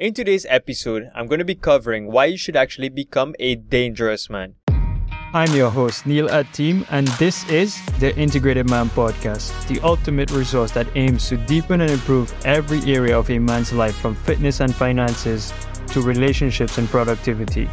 In today's episode, I'm going to be covering why you should actually become a dangerous man. I'm your host, Neil Ateem, and this is the Integrated Man Podcast, the ultimate resource that aims to deepen and improve every area of a man's life from fitness and finances to relationships and productivity.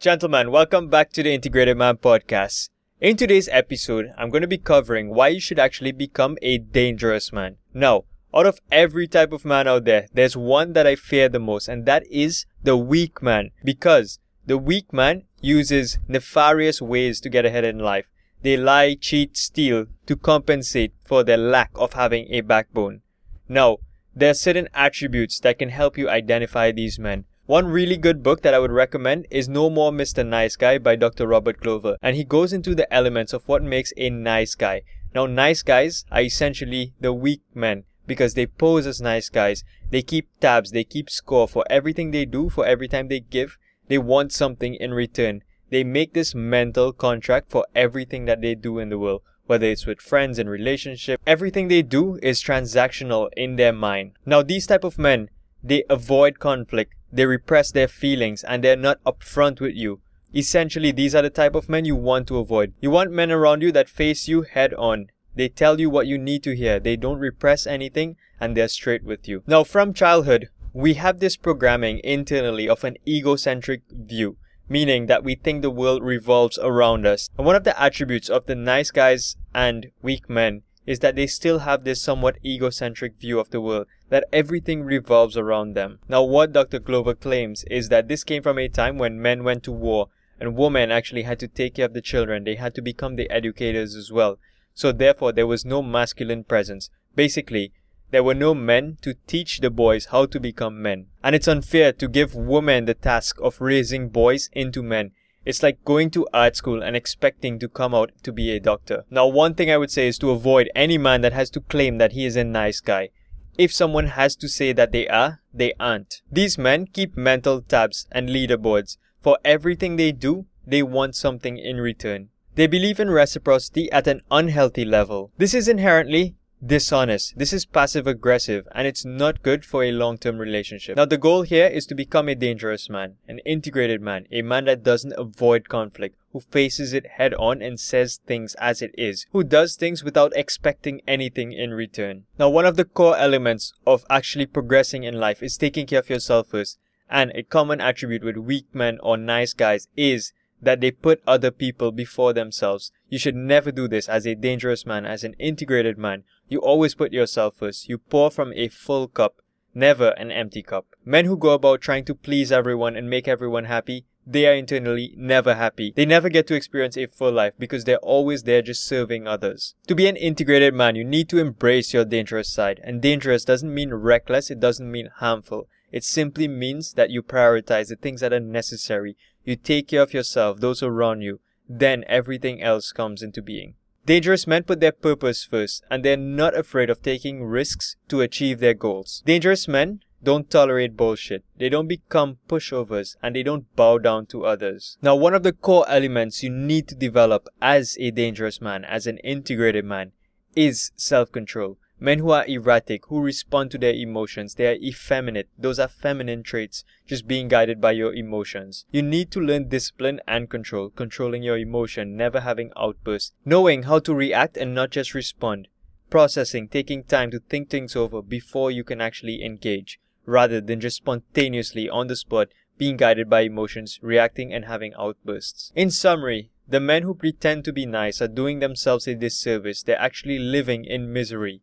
Gentlemen, welcome back to the Integrated Man Podcast. In today's episode, I'm going to be covering why you should actually become a dangerous man. Now, out of every type of man out there, there's one that I fear the most, and that is the weak man. Because the weak man uses nefarious ways to get ahead in life. They lie, cheat, steal to compensate for their lack of having a backbone. Now, there are certain attributes that can help you identify these men. One really good book that I would recommend is No More Mr. Nice Guy by Dr. Robert Glover, and he goes into the elements of what makes a nice guy. Now, nice guys are essentially the weak men because they pose as nice guys. They keep tabs, they keep score for everything they do, for every time they give. They want something in return. They make this mental contract for everything that they do in the world whether it's with friends and relationship everything they do is transactional in their mind now these type of men they avoid conflict they repress their feelings and they're not upfront with you. Essentially, these are the type of men you want to avoid. You want men around you that face you head on. They tell you what you need to hear. They don't repress anything and they're straight with you. Now, from childhood, we have this programming internally of an egocentric view, meaning that we think the world revolves around us. And one of the attributes of the nice guys and weak men is that they still have this somewhat egocentric view of the world, that everything revolves around them. Now, what Dr. Glover claims is that this came from a time when men went to war and women actually had to take care of the children. They had to become the educators as well. So therefore, there was no masculine presence. Basically, there were no men to teach the boys how to become men. And it's unfair to give women the task of raising boys into men it's like going to art school and expecting to come out to be a doctor. Now, one thing I would say is to avoid any man that has to claim that he is a nice guy. If someone has to say that they are, they aren't. These men keep mental tabs and leaderboards. For everything they do, they want something in return. They believe in reciprocity at an unhealthy level. This is inherently dishonest. This is passive aggressive and it's not good for a long term relationship. Now, the goal here is to become a dangerous man, an integrated man, a man that doesn't avoid conflict, who faces it head on and says things as it is, who does things without expecting anything in return. Now, one of the core elements of actually progressing in life is taking care of yourself first. And a common attribute with weak men or nice guys is that they put other people before themselves. You should never do this as a dangerous man, as an integrated man. You always put yourself first. You pour from a full cup, never an empty cup. Men who go about trying to please everyone and make everyone happy, they are internally never happy. They never get to experience a full life because they're always there just serving others. To be an integrated man, you need to embrace your dangerous side. And dangerous doesn't mean reckless, it doesn't mean harmful. It simply means that you prioritize the things that are necessary. You take care of yourself, those around you. Then everything else comes into being. Dangerous men put their purpose first and they're not afraid of taking risks to achieve their goals. Dangerous men don't tolerate bullshit. They don't become pushovers and they don't bow down to others. Now, one of the core elements you need to develop as a dangerous man, as an integrated man, is self-control. Men who are erratic, who respond to their emotions, they are effeminate. Those are feminine traits, just being guided by your emotions. You need to learn discipline and control, controlling your emotion, never having outbursts, knowing how to react and not just respond, processing, taking time to think things over before you can actually engage, rather than just spontaneously on the spot being guided by emotions, reacting and having outbursts. In summary, the men who pretend to be nice are doing themselves a disservice. They're actually living in misery.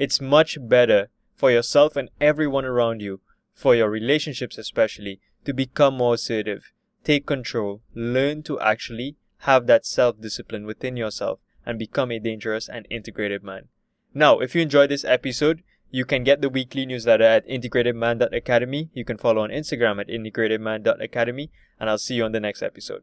It's much better for yourself and everyone around you, for your relationships especially, to become more assertive, take control, learn to actually have that self discipline within yourself and become a dangerous and integrated man. Now, if you enjoyed this episode, you can get the weekly newsletter at integratedman.academy. You can follow on Instagram at integratedman.academy, and I'll see you on the next episode.